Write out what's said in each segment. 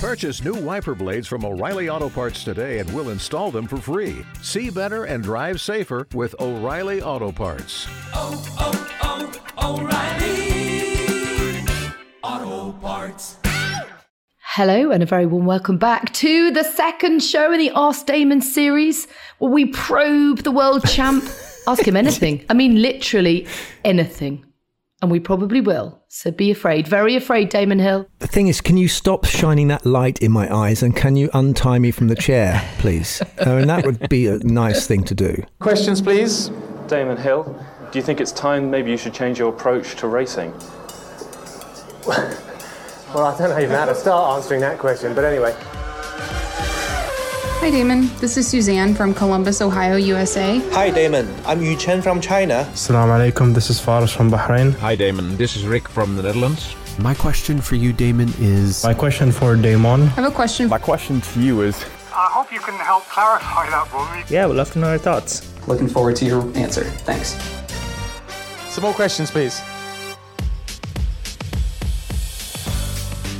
Purchase new wiper blades from O'Reilly Auto Parts today and we'll install them for free. See better and drive safer with O'Reilly Auto Parts. oh, oh, oh O'Reilly Auto Parts. Hello, and a very warm welcome back to the second show in the Ask Damon series, where we probe the world champ. Ask him anything. I mean, literally anything. And we probably will. So be afraid. Very afraid, Damon Hill. The thing is, can you stop shining that light in my eyes and can you untie me from the chair, please? I mean, that would be a nice thing to do. Questions, please. Damon Hill, do you think it's time maybe you should change your approach to racing? Well, I don't know even how to start answering that question, but anyway. Hi, Damon. This is Suzanne from Columbus, Ohio, USA. Hi Damon, I'm Yu Chen from China. Assalamu alaikum, this is Faris from Bahrain. Hi Damon, this is Rick from the Netherlands. My question for you, Damon, is. My question for Damon. I have a question. My question to you is. I hope you can help clarify that for me. Yeah, we'd love to know your thoughts. Looking forward to your answer. Thanks. Some more questions, please.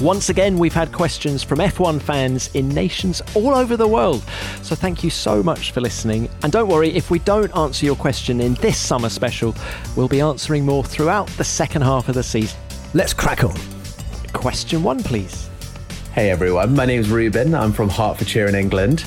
Once again, we've had questions from F1 fans in nations all over the world. So thank you so much for listening. And don't worry, if we don't answer your question in this summer special, we'll be answering more throughout the second half of the season. Let's crack on. Question one, please. Hey everyone, my name's Ruben. I'm from Hertfordshire in England.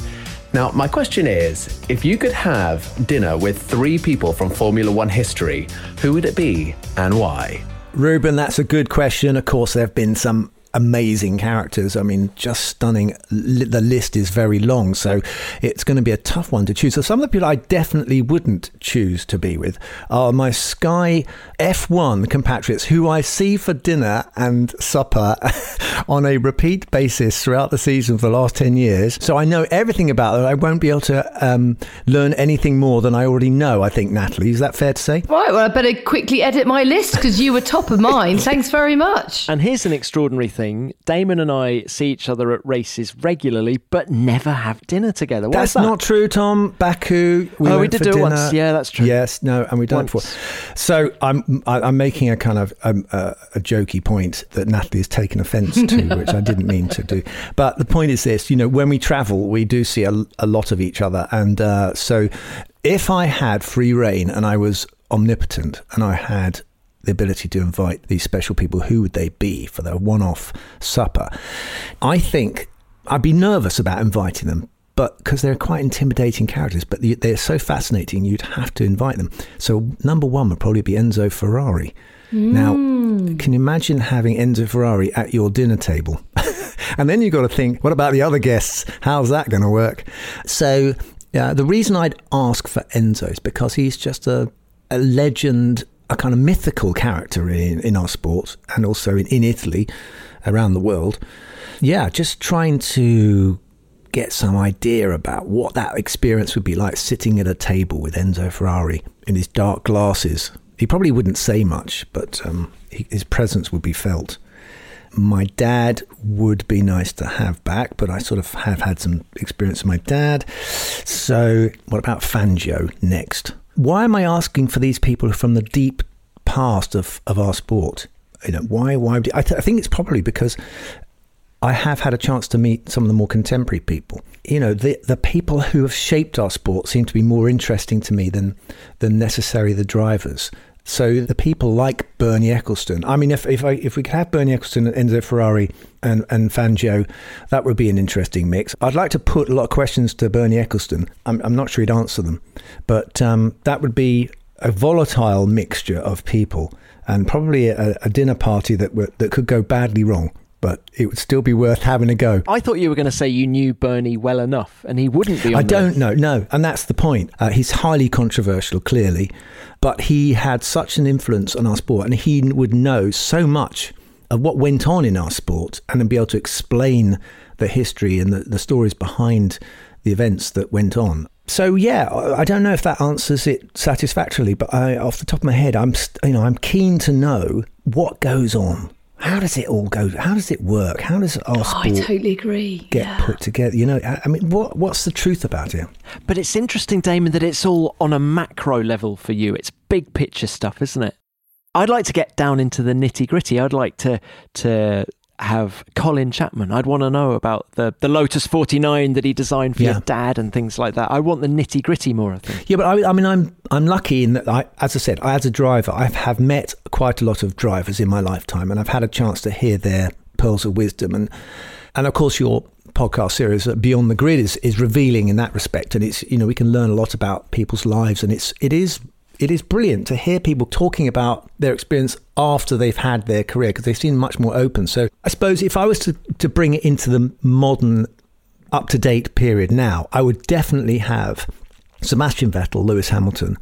Now, my question is if you could have dinner with three people from Formula One history, who would it be and why? Ruben, that's a good question. Of course, there have been some amazing characters. I mean, just stunning. The list is very long, so it's going to be a tough one to choose. So, some of the people I definitely wouldn't choose to be with are my Sky F1 compatriots who I see for dinner and supper on a repeat basis throughout the season for the last 10 years. So, I know everything about them. I won't be able to um, learn anything more than I already know, I think, Natalie. Is that fair to say? Right, well, I better quickly edit my list because you were top of mind. Thanks very much. And here's an extraordinary thing Damon and I see each other at races regularly, but never have dinner together. Why that's that? not true, Tom. Baku. We oh, we did do it once. Yeah, that's true. Yes, no, and we've done it So I'm I- I'm making a kind of um, uh, a jokey point that Natalie has taken offence to, which I didn't mean to do. But the point is this: you know, when we travel, we do see a, a lot of each other, and uh, so if I had free reign and I was omnipotent and I had the ability to invite these special people, who would they be for their one-off supper? I think I'd be nervous about inviting them, but because they're quite intimidating characters, but they- they're so fascinating, you'd have to invite them. So number one would probably be Enzo Ferrari. Now, hmm. can you imagine having Enzo Ferrari at your dinner table? and then you've got to think, what about the other guests? How's that going to work? So, yeah, the reason I'd ask for Enzo is because he's just a, a legend, a kind of mythical character in, in our sport and also in, in Italy, around the world. Yeah, just trying to get some idea about what that experience would be like sitting at a table with Enzo Ferrari in his dark glasses. He probably wouldn't say much, but um, he, his presence would be felt. My dad would be nice to have back, but I sort of have had some experience with my dad. So, what about Fangio next? Why am I asking for these people from the deep past of, of our sport? You know, why? Why? I, th- I think it's probably because I have had a chance to meet some of the more contemporary people. You know, the the people who have shaped our sport seem to be more interesting to me than than necessarily the drivers. So the people like Bernie Eccleston. I mean, if if I, if we could have Bernie Eccleston, and Enzo Ferrari, and and Fangio, that would be an interesting mix. I'd like to put a lot of questions to Bernie Eccleston. I'm I'm not sure he'd answer them, but um, that would be a volatile mixture of people and probably a, a dinner party that w- that could go badly wrong. But it would still be worth having a go. I thought you were going to say you knew Bernie well enough, and he wouldn't be. On I don't know, no, and that's the point. Uh, he's highly controversial, clearly, but he had such an influence on our sport, and he would know so much of what went on in our sport, and then be able to explain the history and the, the stories behind the events that went on. So yeah, I I don't know if that answers it satisfactorily, but I, off the top of my head, I'm you know I'm keen to know what goes on. How does it all go? How does it work? How does our Oh, I sport totally agree. get yeah. put together? You know, I I mean, what what's the truth about it? But it's interesting, Damon, that it's all on a macro level for you. It's big picture stuff, isn't it? I'd like to get down into the nitty gritty. I'd like to to have Colin Chapman. I'd want to know about the, the Lotus 49 that he designed for Yeah. your dad and things like that. I want the nitty gritty more, I think. Yeah, but I, I mean, I'm I'm lucky in that, I, as I said, I, as a driver, I have met quite a lot of drivers in my lifetime, and I've had a chance to hear their pearls of wisdom, and and of course your podcast series uh, Beyond the Grid is is revealing in that respect, and it's you know we can learn a lot about people's lives, and it's it is. It is brilliant to hear people talking about their experience after they've had their career because they seem much more open. So, I suppose if I was to, to bring it into the modern up to date period now, I would definitely have Sebastian Vettel, Lewis Hamilton,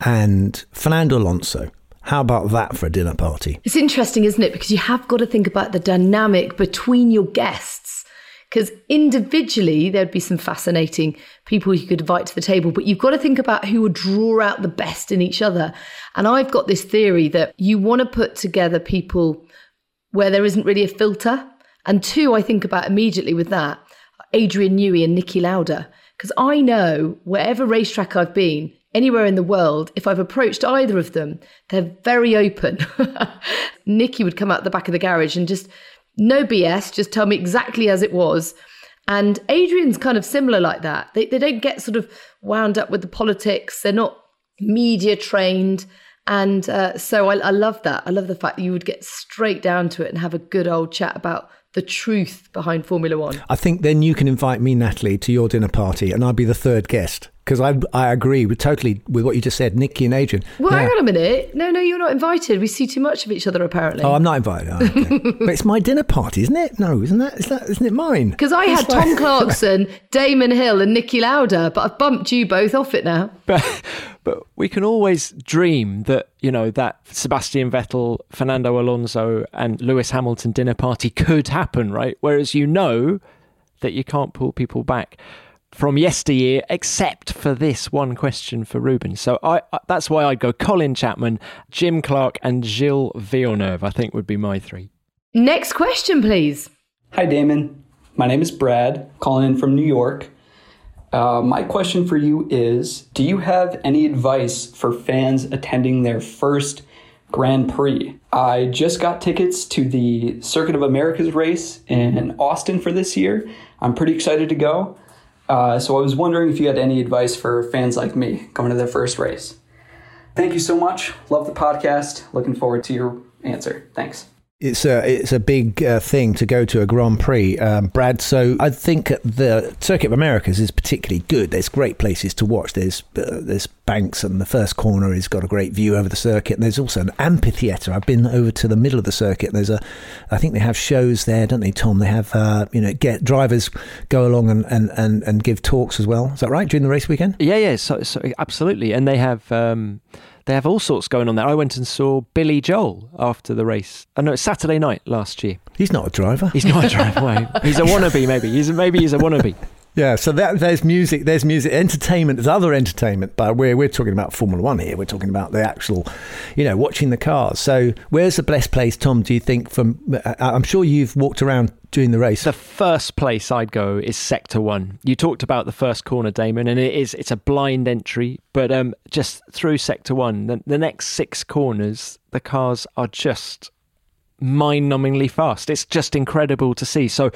and Fernando Alonso. How about that for a dinner party? It's interesting, isn't it? Because you have got to think about the dynamic between your guests. Because individually, there'd be some fascinating people you could invite to the table, but you've got to think about who would draw out the best in each other. And I've got this theory that you want to put together people where there isn't really a filter. And two, I think about immediately with that Adrian Newey and Niki Lauda. Because I know wherever racetrack I've been, anywhere in the world, if I've approached either of them, they're very open. Niki would come out the back of the garage and just, no BS, just tell me exactly as it was. And Adrian's kind of similar like that. They, they don't get sort of wound up with the politics, they're not media trained. And uh, so I, I love that. I love the fact that you would get straight down to it and have a good old chat about the truth behind Formula One. I think then you can invite me, Natalie, to your dinner party, and I'll be the third guest because I I agree with totally with what you just said, Niki and Adrian. Well, Now- hang on a minute. No, no, you're not invited. We see too much of each other, apparently. Oh, I'm not invited. Oh, okay. but it's my dinner party, isn't it? No, isn't that? Is that isn't it mine? Because I had It's like- Tom Clarkson, Damon Hill, and Niki Lauda, but I've bumped you both off it now. But, but we can always dream that, you know, that Sebastian Vettel, Fernando Alonso, and Lewis Hamilton dinner party could happen, right? Whereas you know that you can't pull people back from yesteryear, except for this one question for Ruben. So I, I that's why I'd go Colin Chapman, Jim Clark, and Gilles Villeneuve. I think would be my three. Next question, please. Hi, Damon. My name is Brad, calling in from New York. Uh, my question for you is Do you have any advice for fans attending their first Grand Prix? I just got tickets to the Circuit of Americas race in Austin for this year. I'm pretty excited to go. Uh, so I was wondering if you had any advice for fans like me going to their first race. Thank you so much. Love the podcast. Looking forward to your answer. Thanks. It's a it's a big uh, thing to go to a Grand Prix, um, Brad. So I think the Circuit of Americas is particularly good. There's great places to watch. There's uh, there's banks, and the first corner has got a great view over the circuit. And there's also an amphitheater. I've been over to the middle of the circuit. There's a, I think they have shows there, don't they, Tom? They have uh, you know get drivers go along and, and, and, and give talks as well. Is that right during the race weekend? Yeah, yeah, so, so absolutely, and they have um, they have all sorts going on there. I went and saw Billy Joel after the race. Oh, I know it's Saturday night last year. He's not a driver. He's not a driver. he's a wannabe, maybe. He's a, maybe he's a wannabe. Yeah, so that there's music, there's music, entertainment, there's other entertainment, but we're we're talking about Formula One here. We're talking about the actual, you know, watching the cars. So, where's the best place, Tom? Do you think? From I- I'm sure you've walked around during the race. The first place I'd go is Sector One. You talked about the first corner, Damon, and it is it's a blind entry, but um, just through Sector One, the, the next six corners, the cars are just mind-numbingly fast. It's just incredible to see. So,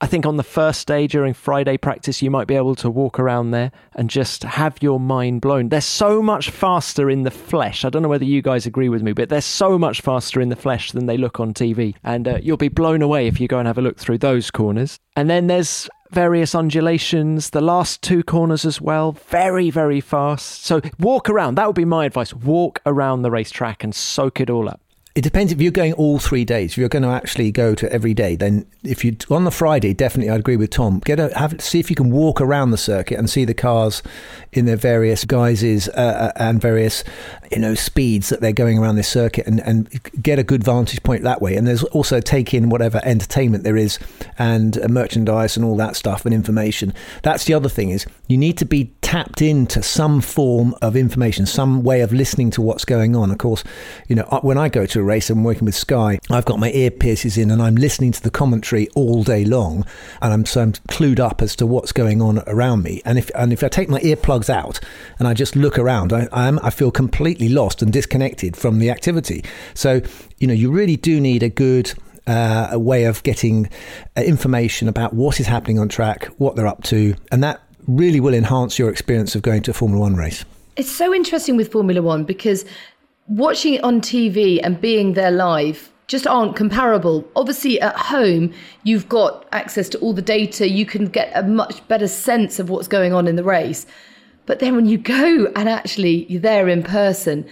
I think on the first day during Friday practice, you might be able to walk around there and just have your mind blown. They're so much faster in the flesh. I don't know whether you guys agree with me, but they're so much faster in the flesh than they look on TV. And uh, you'll be blown away if you go and have a look through those corners. And then there's various undulations, the last two corners as well, very, very fast. So walk around. That would be my advice. Walk around the racetrack and soak it all up. It depends if you're going all three days. If you're going to actually go to every day, then if you on the Friday, definitely, I'd agree with Tom. Get a have see if you can walk around the circuit and see the cars in their various guises uh, and various you know speeds that they're going around this circuit, and, and get a good vantage point that way. And there's also take in whatever entertainment there is and uh, merchandise and all that stuff and information. That's the other thing is you need to be tapped into some form of information, some way of listening to what's going on. Of course, you know uh, when I go to race, I'm working with Sky. I've got my earpieces in and I'm listening to the commentary all day long, and I'm so I'm clued up as to what's going on around me. And if and if I take my earplugs out and I just look around, I I, am, I feel completely lost and disconnected from the activity. So you know you really do need a good uh, a way of getting uh, information about what is happening on track, what they're up to, and that really will enhance your experience of going to a Formula One race. It's so interesting with Formula One because watching it on TV and being there live just aren't comparable. Obviously, at home, you've got access to all the data, you can get a much better sense of what's going on in the race. But then when you go and actually you're there in person,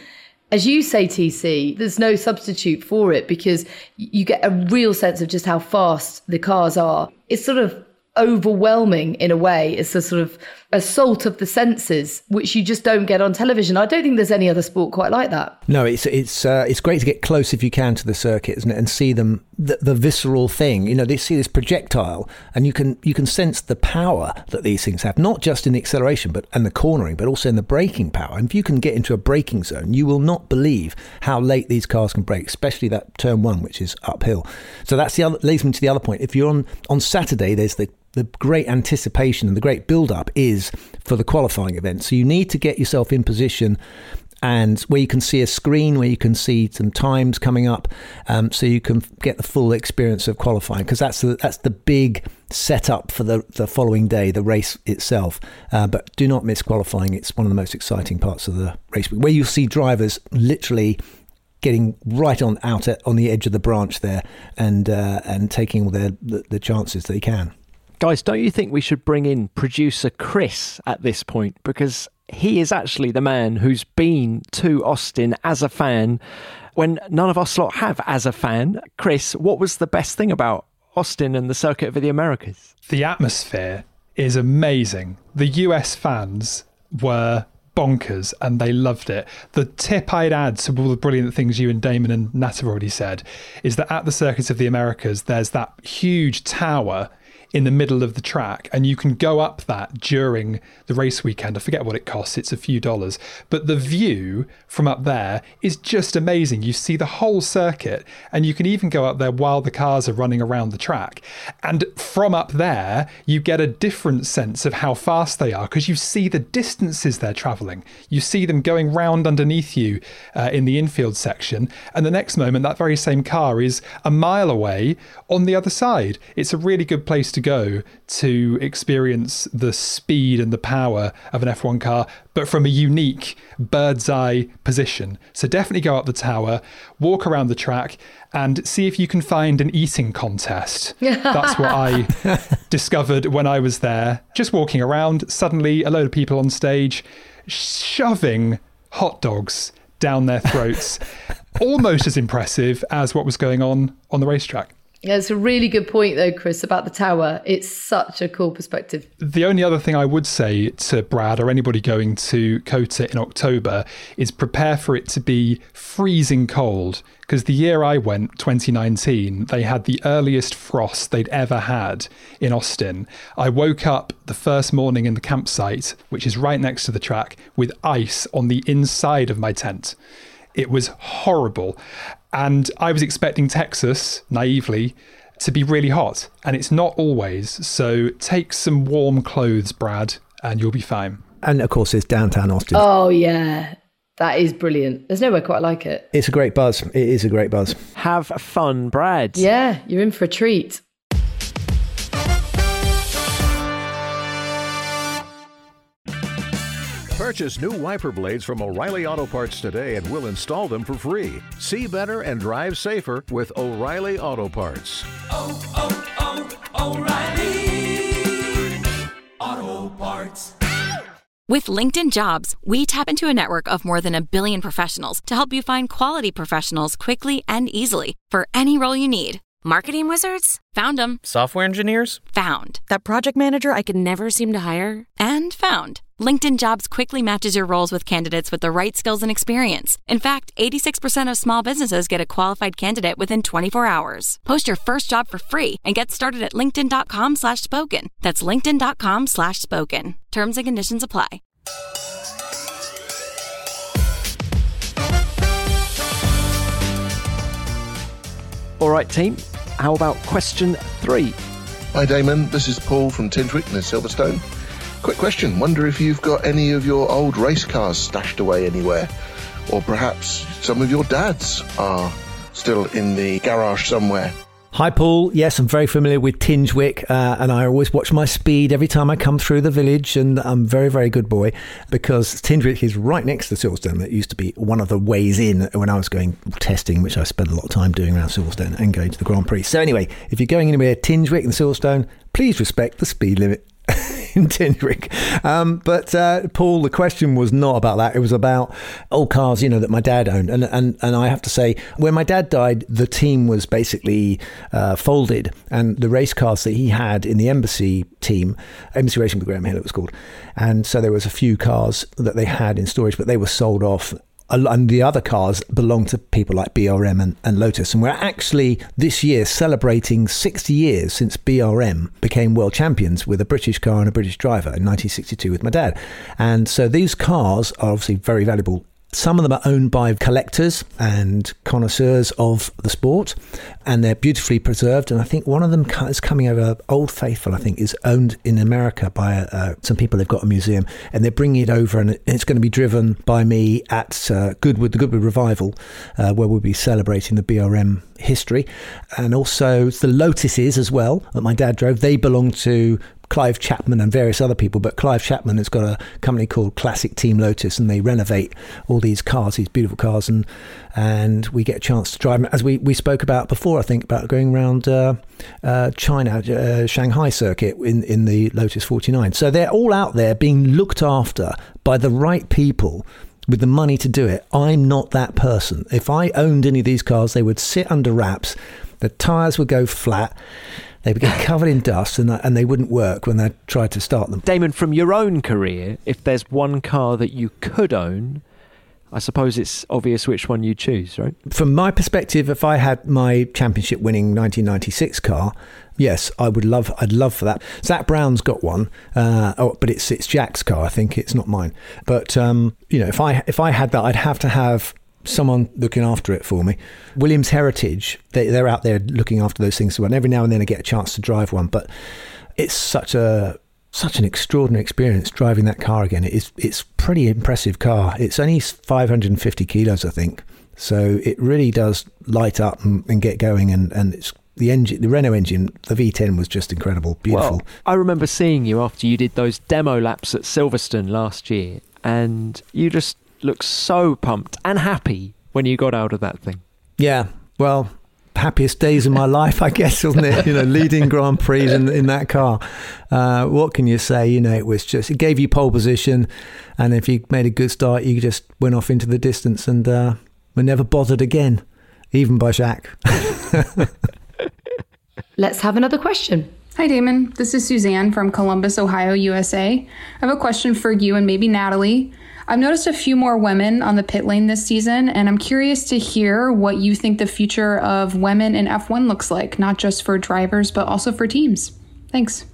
as you say, TC, there's no substitute for it because you get a real sense of just how fast the cars are. It's sort of overwhelming in a way. It's a sort of assault of the senses, which you just don't get on television. I don't think there's any other sport quite like that. No, it's it's uh, it's great to get close if you can to the circuit, isn't it, and see them the, the visceral thing. You know, they see this projectile, and you can you can sense the power that these things have, not just in the acceleration, but and the cornering, but also in the braking power. And if you can get into a braking zone, you will not believe how late these cars can brake, especially that turn one, which is uphill. So that's the other leads me to the other point. If you're on on Saturday, there's the the great anticipation and the great build up is for the qualifying event. So you need to get yourself in position and where you can see a screen where you can see some times coming up um, so you can get the full experience of qualifying because that's the, that's the big setup for the, the following day the race itself. Uh, but do not miss qualifying. It's one of the most exciting parts of the race where you'll see drivers literally getting right on out on the edge of the branch there and uh, and taking all their the, the chances they can Guys, don't you think we should bring in producer Chris at this point? Because he is actually the man who's been to Austin as a fan when none of us lot have as a fan. Chris, what was the best thing about Austin and the Circuit of the Americas? The atmosphere is amazing. The US fans were bonkers and they loved it. The tip I'd add to all the brilliant things you and Damon and Nat have already said is that at the Circuit of the Americas, there's that huge tower in the middle of the track, and you can go up that during the race weekend. I forget what it costs, it's a few dollars. But the view from up there is just amazing. You see the whole circuit, and you can even go up there while the cars are running around the track. And from up there, you get a different sense of how fast they are because you see the distances they're traveling. You see them going round underneath you uh, in the infield section, and the next moment, that very same car is a mile away on the other side. It's a really good place to go to experience the speed and the power of an F1 car, but from a unique bird's eye position. So definitely go up the tower, walk around the track, and see if you can find an eating contest. That's what I discovered when I was there. Just walking around, suddenly a load of people on stage shoving hot dogs down their throats. Almost as impressive as what was going on on the racetrack. Yeah, it's a really good point, though, Chris, about the tower. It's such a cool perspective. The only other thing I would say to Brad or anybody going to COTA in October is prepare for it to be freezing cold. Because the year I went, 2019, they had the earliest frost they'd ever had in Austin. I woke up the first morning in the campsite, which is right next to the track, with ice on the inside of my tent. It was horrible. And I was expecting Texas, naively, to be really hot. And it's not always. So take some warm clothes, Brad, and you'll be fine. And of course, it's downtown Austin. Oh, yeah. That is brilliant. There's nowhere quite like it. It's a great buzz. It is a great buzz. Have fun, Brad. Yeah, you're in for a treat. Purchase new wiper blades from O'Reilly Auto Parts today and we'll install them for free. See better and drive safer with O'Reilly Auto Parts. Oh, oh, oh, O'Reilly Auto Parts. With LinkedIn Jobs, we tap into a network of more than a billion professionals to help you find quality professionals quickly and easily for any role you need. Marketing wizards? Found them. Software engineers? Found. That project manager I could never seem to hire? And found. LinkedIn Jobs quickly matches your roles with candidates with the right skills and experience. In fact, 86% of small businesses get a qualified candidate within 24 hours. Post your first job for free and get started at linkedin.com slash spoken. That's linkedin.com slash spoken. Terms and conditions apply. All right, team. How about question three? Hi, Damon. This is Paul from Tingewick near Silverstone. Quick question. Wonder if you've got any of your old race cars stashed away anywhere? Or perhaps some of your dad's are still in the garage somewhere? Hi, Paul. Yes, I'm very familiar with Tingewick, uh, and I always watch my speed every time I come through the village, and I'm very, very good boy because Tingewick is right next to Silverstone. It used to be one of the ways in when I was going testing, which I spent a lot of time doing around Silverstone and going to the Grand Prix. So, anyway, if you're going anywhere Tingewick and Silverstone, please respect the speed limit. in. Um, but uh, Paul, the question was not about that. It was about old cars, you know, that my dad owned. And and and I have to say, when my dad died, the team was basically uh, folded, and the race cars that he had in the Embassy team, Embassy racing with Graham Hill, it was called. And so there was a few cars that they had in storage, but they were sold off and the other cars belong to people like BRM and, and, Lotus. And we're actually this year celebrating 60 years since BRM became world champions with a British car and a British driver in 1962 with my dad. And so these cars are obviously very valuable some of them are owned by collectors and connoisseurs of the sport, and they're beautifully preserved. And I think one of them is coming over. Old Faithful, I think, is owned in America by uh, some people. They've got a museum, and they're bringing it over, and it's going to be driven by me at uh, Goodwood, the Goodwood Revival, uh, where we'll be celebrating the BRM history, and also the Lotuses as well that my dad drove. They belong to Clive Chapman and various other people, but Clive Chapman has got a company called Classic Team Lotus, and they renovate all these cars, these beautiful cars, and and we get a chance to drive them. As we, we spoke about before, I think about going around uh, uh, China, uh, Shanghai circuit in in the Lotus 49. So they're all out there being looked after by the right people with the money to do it. I'm not that person. If I owned any of these cars, they would sit under wraps. The tires would go flat they would get covered in dust and, and they wouldn't work when they tried to start them. Damon, from your own career, if there's one car that you could own, I suppose it's obvious which one you choose, right? From my perspective, if I had my championship winning 1996 car, yes, I would love. I'd love for that. Zak Brown's got one, uh, oh, but it's it's Jacques's car. I think it's not mine. But um, you know, if I if I had that, I'd have to have someone looking after it for me. Williams Heritage, they, they're out there looking after those things. And every now and then I get a chance to drive one, but it's such a such an extraordinary experience driving that car again. It is it's pretty impressive car. It's only 550 kilos, I think. So it really does light up and, and get going, and, and it's the engine, the Renault engine, the V10 was just incredible, beautiful. Well, I remember seeing you after you did those demo laps at Silverstone last year, and you just looked so pumped and happy when you got out of that thing. Yeah, well, happiest days of my life, I guess, wasn't it? You know, leading Grand Prix in, in that car. Uh, what can you say? You know, it was just, it gave you pole position. And if you made a good start, you just went off into the distance and uh, were never bothered again, even by Jacques. Let's have another question. Hi, Damon. This is Suzanne from Columbus, Ohio, USA. I have a question for you and maybe Natalie. I've noticed a few more women on the pit lane this season, and I'm curious to hear what you think the future of women in F1 looks like, not just for drivers, but also for teams. Thanks.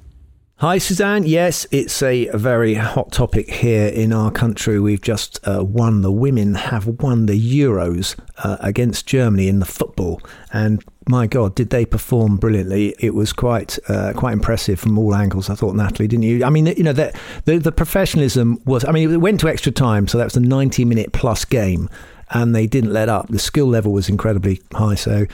Hi, Suzanne. Yes, it's a, very hot topic here in our country. We've just uh, won, the women have won the Euros uh, against Germany in the football. And my God, did they perform brilliantly? It was quite uh, quite impressive from all angles. I thought, Natalie, didn't you? I mean, you know, the, the, the professionalism was. I mean, it went to extra time, so that was a ninety minute plus game and they didn't let up. The skill level was incredibly high. So,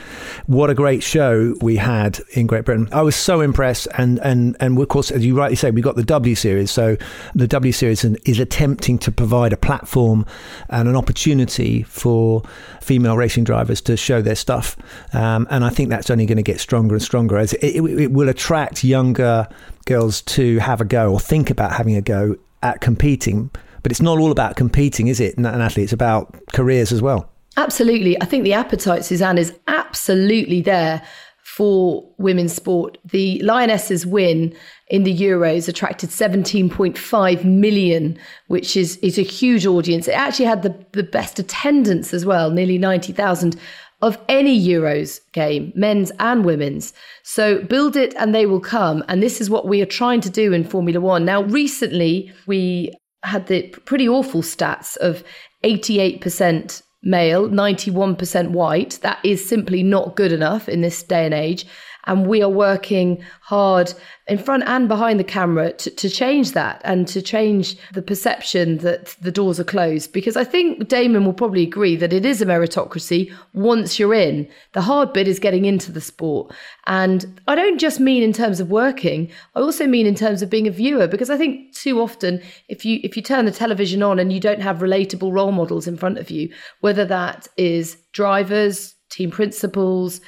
what a great show we had in Great Britain. I was so impressed, and and and of course, as you rightly say, we got the W Series. So, the W Series is attempting to provide a platform and an opportunity for female racing drivers to show their stuff, um, and I think that's only going to get stronger and stronger as it, it, it will attract younger girls to have a go or think about having a go at competing but it's not all about competing, is it, Natalie? It's about careers as well. Absolutely. I think the appetite, Suzanne, is absolutely there for women's sport. The Lionesses win in the Euros attracted 17.5 million, which is, is a huge audience. It actually had the, the best attendance as well, nearly 90,000 of any Euros game, men's and women's. So build it and they will come. And this is what we are trying to do in Formula One. Now, recently, we had the pretty awful stats of 88% male, 91% white. That is simply not good enough in this day and age. And we are working hard in front and behind the camera to, to change that and to change the perception that the doors are closed. Because I think Damon will probably agree that it is a meritocracy once you're in. The hard bit is getting into the sport. And I don't just mean in terms of working, I also mean in terms of being a viewer, because I think too often if you if you turn the television on and you don't have relatable role models in front of you, whether that is drivers, team principals,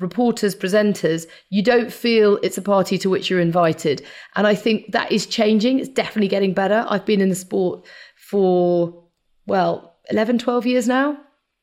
reporters, presenters, you don't feel it's a party to which you're invited. And I think that is changing. It's definitely getting better. I've been in the sport for, well, 11, 12 years now.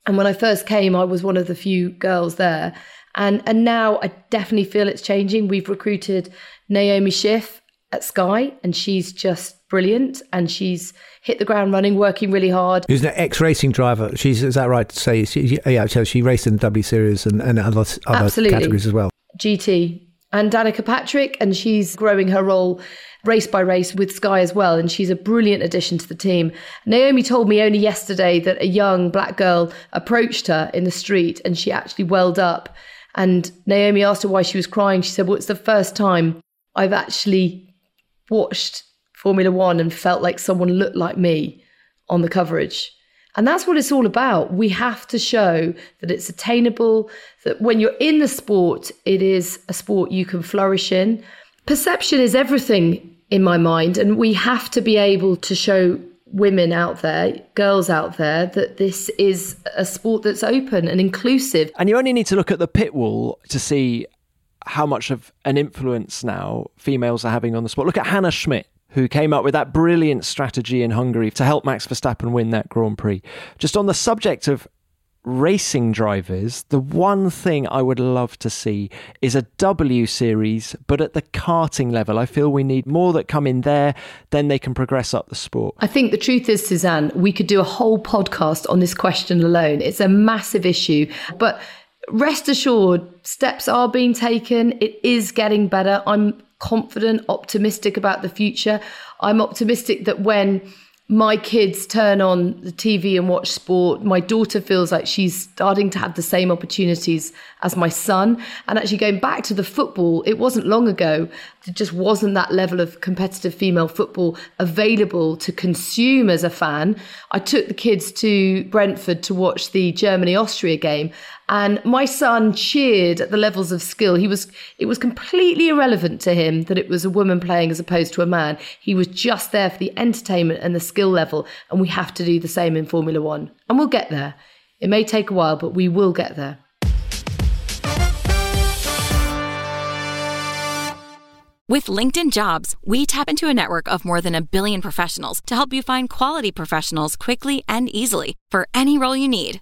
And when I first came, I was one of the few girls there. And, and now I definitely feel it's changing. We've recruited Naomi Schiff at Sky, and she's just brilliant. And she's hit the ground running, working really hard. Who's an ex-racing driver? She's is that right to say? She, yeah, so she raced in the W Series and, and other other categories as well. GT and Danica Patrick, and she's growing her role race by race with Sky as well. And she's a brilliant addition to the team. Naomi told me only yesterday that a young black girl approached her in the street and she actually welled up. And Naomi asked her why she was crying. She said, Well, it's the first time I've actually watched Formula One and felt like someone looked like me on the coverage. And that's what it's all about. We have to show that it's attainable, that when you're in the sport, it is a sport you can flourish in. Perception is everything in my mind, and we have to be able to show women out there, girls out there, that this is a sport that's open and inclusive. And you only need to look at the pit wall to see how much of an influence now females are having on the sport. Look at Hannah Schmitz who came up with that brilliant strategy in Hungary to help Max Verstappen win that Grand Prix. Just on the subject of racing drivers, the one thing I would love to see is a W series, but at the karting level. I feel we need more that come in there, then they can progress up the sport. I think the truth is, Suzanne, we could do a whole podcast on this question alone. It's a massive issue, but rest assured, steps are being taken. It is getting better. I'm confident, optimistic about the future. I'm optimistic that when my kids turn on the TV and watch sport, my daughter feels like she's starting to have the same opportunities as my son. And actually, going back to the football, it wasn't long ago, there just wasn't that level of competitive female football available to consume as a fan. I took the kids to Brentford to watch the Germany Austria game. And my son cheered at the levels of skill. He was, it was completely irrelevant to him that it was a woman playing as opposed to a man. He was just there for the entertainment and the skill level. And we have to do the same in Formula One. And we'll get there. It may take a while, but we will get there. With LinkedIn Jobs, we tap into a network of more than a billion professionals to help you find quality professionals quickly and easily for any role you need.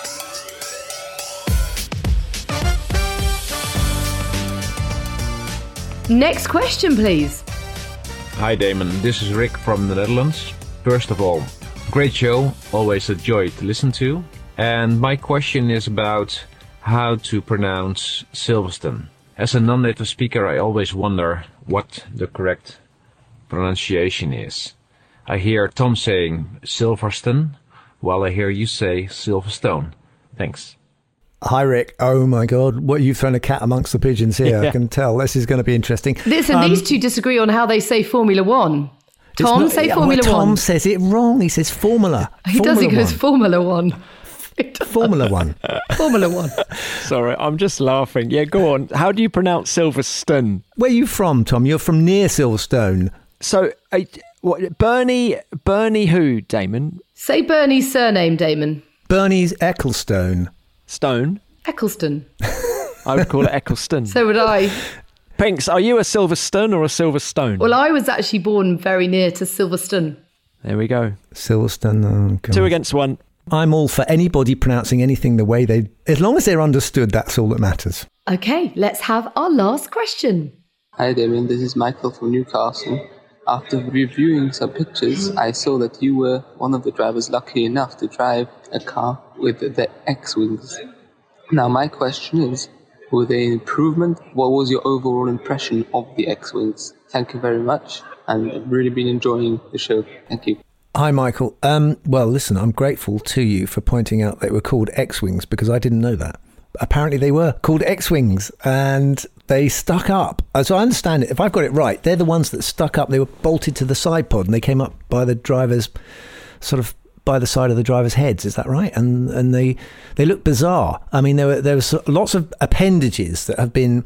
Next question, please. Hi, Damon. This is Rick from the Netherlands. First of all, great show, always a joy to listen to. And my question is about how to pronounce Silverstone. As a non native speaker, I always wonder what the correct pronunciation is. I hear Tom saying Silverstone, while I hear you say Silverstone. Thanks. Hi, Rick. Oh my God. What you've thrown a cat amongst the pigeons here. Yeah. I can tell. This is going to be interesting. Listen, Um, these two disagree on how they say Formula One. Tom, not- say yeah, Formula well, Tom One. says it wrong. He says Formula. He does, he Formula goes One. Formula One. Formula One. Formula One. Sorry, I'm just laughing. Yeah, go on. How do you pronounce Silverstone? Where are you from, Tom? You're from near Silverstone. So, uh, what, Bernie, Bernie who, Damon? Say Bernie's surname, Damon. Bernie's Ecclestone. Stone? Eccleston. I would call it Eccleston. So would I. Pinks, are you a Silverstone or a Silverstone? Well, I was actually born very near to Silverstone. there we go. Silverstone. Oh, God. Two against one. I'm all for anybody pronouncing anything the way they, as long as they're understood, that's all that matters. Okay, let's have our last question. Hi Damien, this is Michael from Newcastle. After reviewing some pictures, I saw that you were one of the drivers lucky enough to drive a car with the X Wings. Now, my question is were they an improvement? What was your overall impression of the X Wings? Thank you very much, and I've really been enjoying the show. Thank you. Hi, Michael. Um, well, listen, I'm grateful to you for pointing out they were called X Wings because I didn't know that. Apparently, they were called X Wings and they stuck up. As I understand it, if I've got it right, they're the ones that stuck up. They were bolted to the side pod and they came up by the driver's sort of by the side of the driver's heads. Is that right? And and they they look bizarre. I mean, there were there was lots of appendages that have been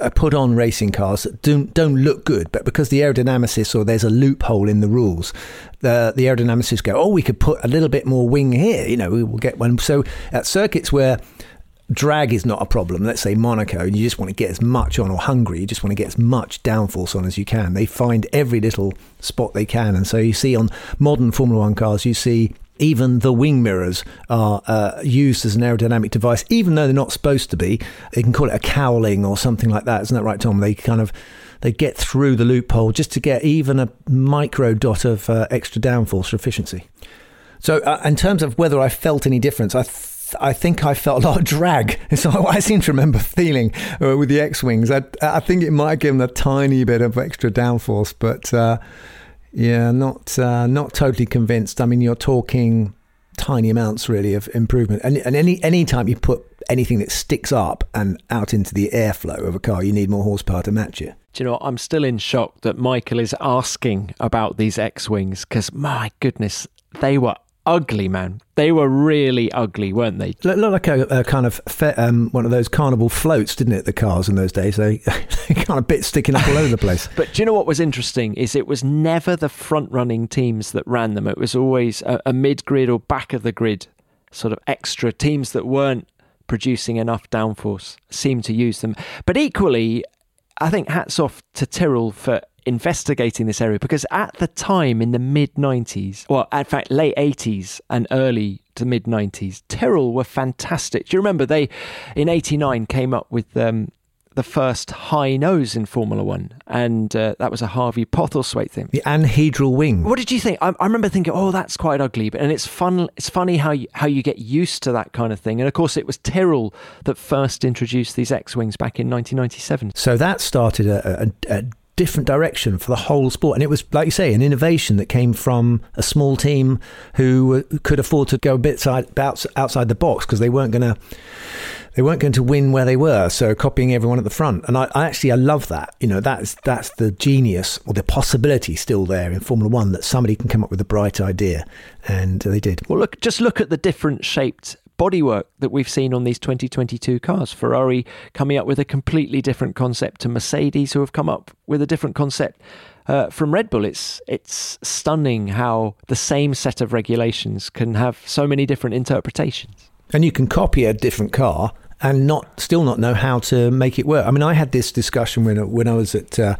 uh, put on racing cars that don't don't look good, but because the aerodynamicists or there's a loophole in the rules, the the aerodynamicists go, oh, we could put a little bit more wing here. You know, we will get one. So at circuits where drag is not a problem. Let's say Monaco, you just want to get as much on, or Hungary, you just want to get as much downforce on as you can. They find every little spot they can, and so you see on modern Formula One cars, you see even the wing mirrors are uh, used as an aerodynamic device, even though they're not supposed to be. They can call it a cowling or something like that. Isn't that right, Tom? They kind of they get through the loophole just to get even a micro dot of uh, extra downforce for efficiency. So, uh, in terms of whether I felt any difference, I. I think I felt a lot of drag. So I seem to remember feeling uh, with the X Wings. I, I think it might give them a tiny bit of extra downforce, but uh, yeah, not uh, not totally convinced. I mean, you're talking tiny amounts really of improvement, and and any any time you put anything that sticks up and out into the airflow of a car, you need more horsepower to match it. Do you know what? I'm still in shock that Michael is asking about these X Wings because, my goodness, they were ugly, man. They were really ugly, weren't they? Looked look like a, a, kind of fe- um, one of those carnival floats, didn't it? The cars in those days, they, they kind of bit sticking up all over the place. but do you know what was interesting? Is it was never the front running teams that ran them. It was always a, a mid grid or back of the grid sort of extra teams that weren't producing enough downforce seemed to use them. But equally, I think hats off to Tyrrell for investigating this area because at the time in the mid 90s, well, in fact, late 80s and early to mid 90s, Tyrrell were fantastic. Do you remember they, in 89, came up with um, the first high nose in Formula One, and uh, that was a Harvey Postlethwaite thing. The anhedral wing. What did you think? I, I, remember thinking, oh, that's quite ugly, but and it's fun. It's funny how you, how you get used to that kind of thing. And of course, it was Tyrrell that first introduced these X wings back in 1997. So that started a, a, a different direction for the whole sport. And it was, like you say, an innovation that came from a small team who could afford to go a bit outside the box because they weren't going to they weren't going to win where they were. So copying everyone at the front, and I, I, actually I love that. You know, that's that's the genius or the possibility still there in Formula One that somebody can come up with a bright idea, and they did. Well, look, just look at the different shaped bodywork that we've seen on these 2022 cars. Ferrari coming up with a completely different concept to Mercedes, who have come up with a different concept uh, from Red Bull. It's it's stunning how the same set of regulations can have so many different interpretations. And you can copy a different car and not still not know how to make it work. I mean, I had this discussion when when I was at uh,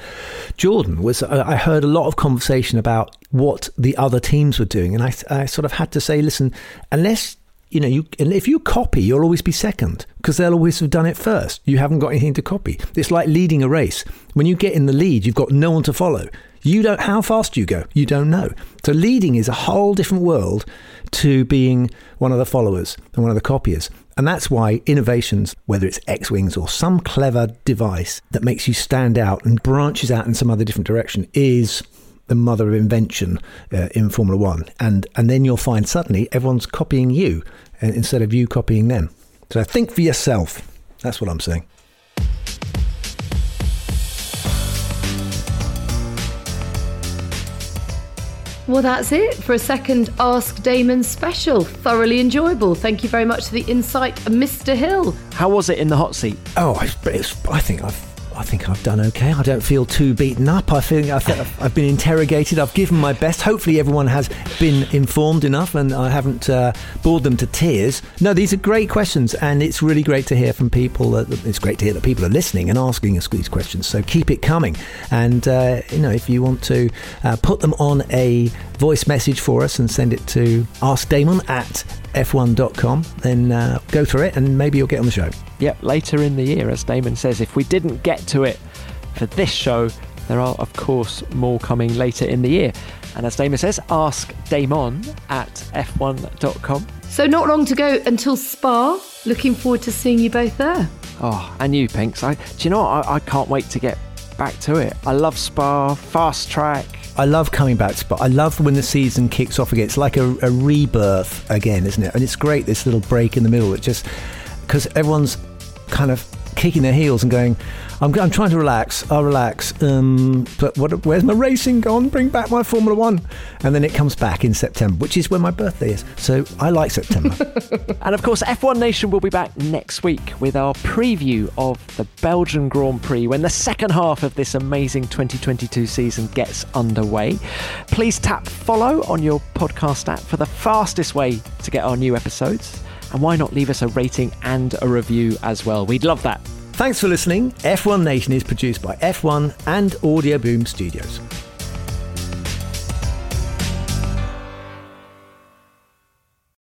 Jordan. Was uh, I heard a lot of conversation about what the other teams were doing, and I, I sort of had to say, listen, unless you know, you if you copy, you'll always be second because they'll always have done it first. You haven't got anything to copy. It's like leading a race. When you get in the lead, you've got no one to follow. You don't. How fast you go? You don't know. So leading is a whole different world to being one of the followers and one of the copiers. And that's why innovations, whether it's X Wings or some clever device that makes you stand out and branches out in some other different direction, is the mother of invention uh, in Formula One. And, and then you'll find suddenly everyone's copying you uh, instead of you copying them. So think for yourself. That's what I'm saying. Well, that's it for a second Ask Damon special. Thoroughly enjoyable. Thank you very much for the insight, Mr. Hill. How was it in the hot seat? Oh, I think I've I think I've done okay. I don't feel too beaten up. I feel I've, I've been interrogated. I've given my best. Hopefully, everyone has been informed enough, and I haven't uh, bored them to tears. No, these are great questions, and it's really great to hear from people. That, it's great to hear that people are listening and asking us these questions. So keep it coming. And uh, you know, if you want to uh, put them on a voice message for us and send it to askdamon at f1.com, then uh, go through it, and maybe you'll get on the show. Yep, later in the year, as Damon says, if we didn't get to it for this show, There are, of course, more coming later in the year. And as Damon says, ask Damon at f1.com. So, not long to go until Spa. Looking forward to seeing you both there. Oh, and you, Pinks. I, do you know what? I, I can't wait to get back to it. I love Spa, fast track. I love coming back to Spa. I love when the season kicks off again. It's like a, a rebirth again, isn't it? And it's great, this little break in the middle. It just, because everyone's kind of kicking their heels and going, I'm, I'm trying to relax. I'll relax. Um, but what, where's my racing gone? Bring back my Formula One. And then it comes back in September, which is when my birthday is. So I like September. And of course, F1 Nation will be back next week with our preview of the Belgian Grand Prix when the second half of this amazing 2022 season gets underway. Please tap follow on your podcast app for the fastest way to get our new episodes. And why not leave us a rating and a review as well? We'd love that. Thanks for listening. F1 Nation is produced by F1 and Audioboom Studios.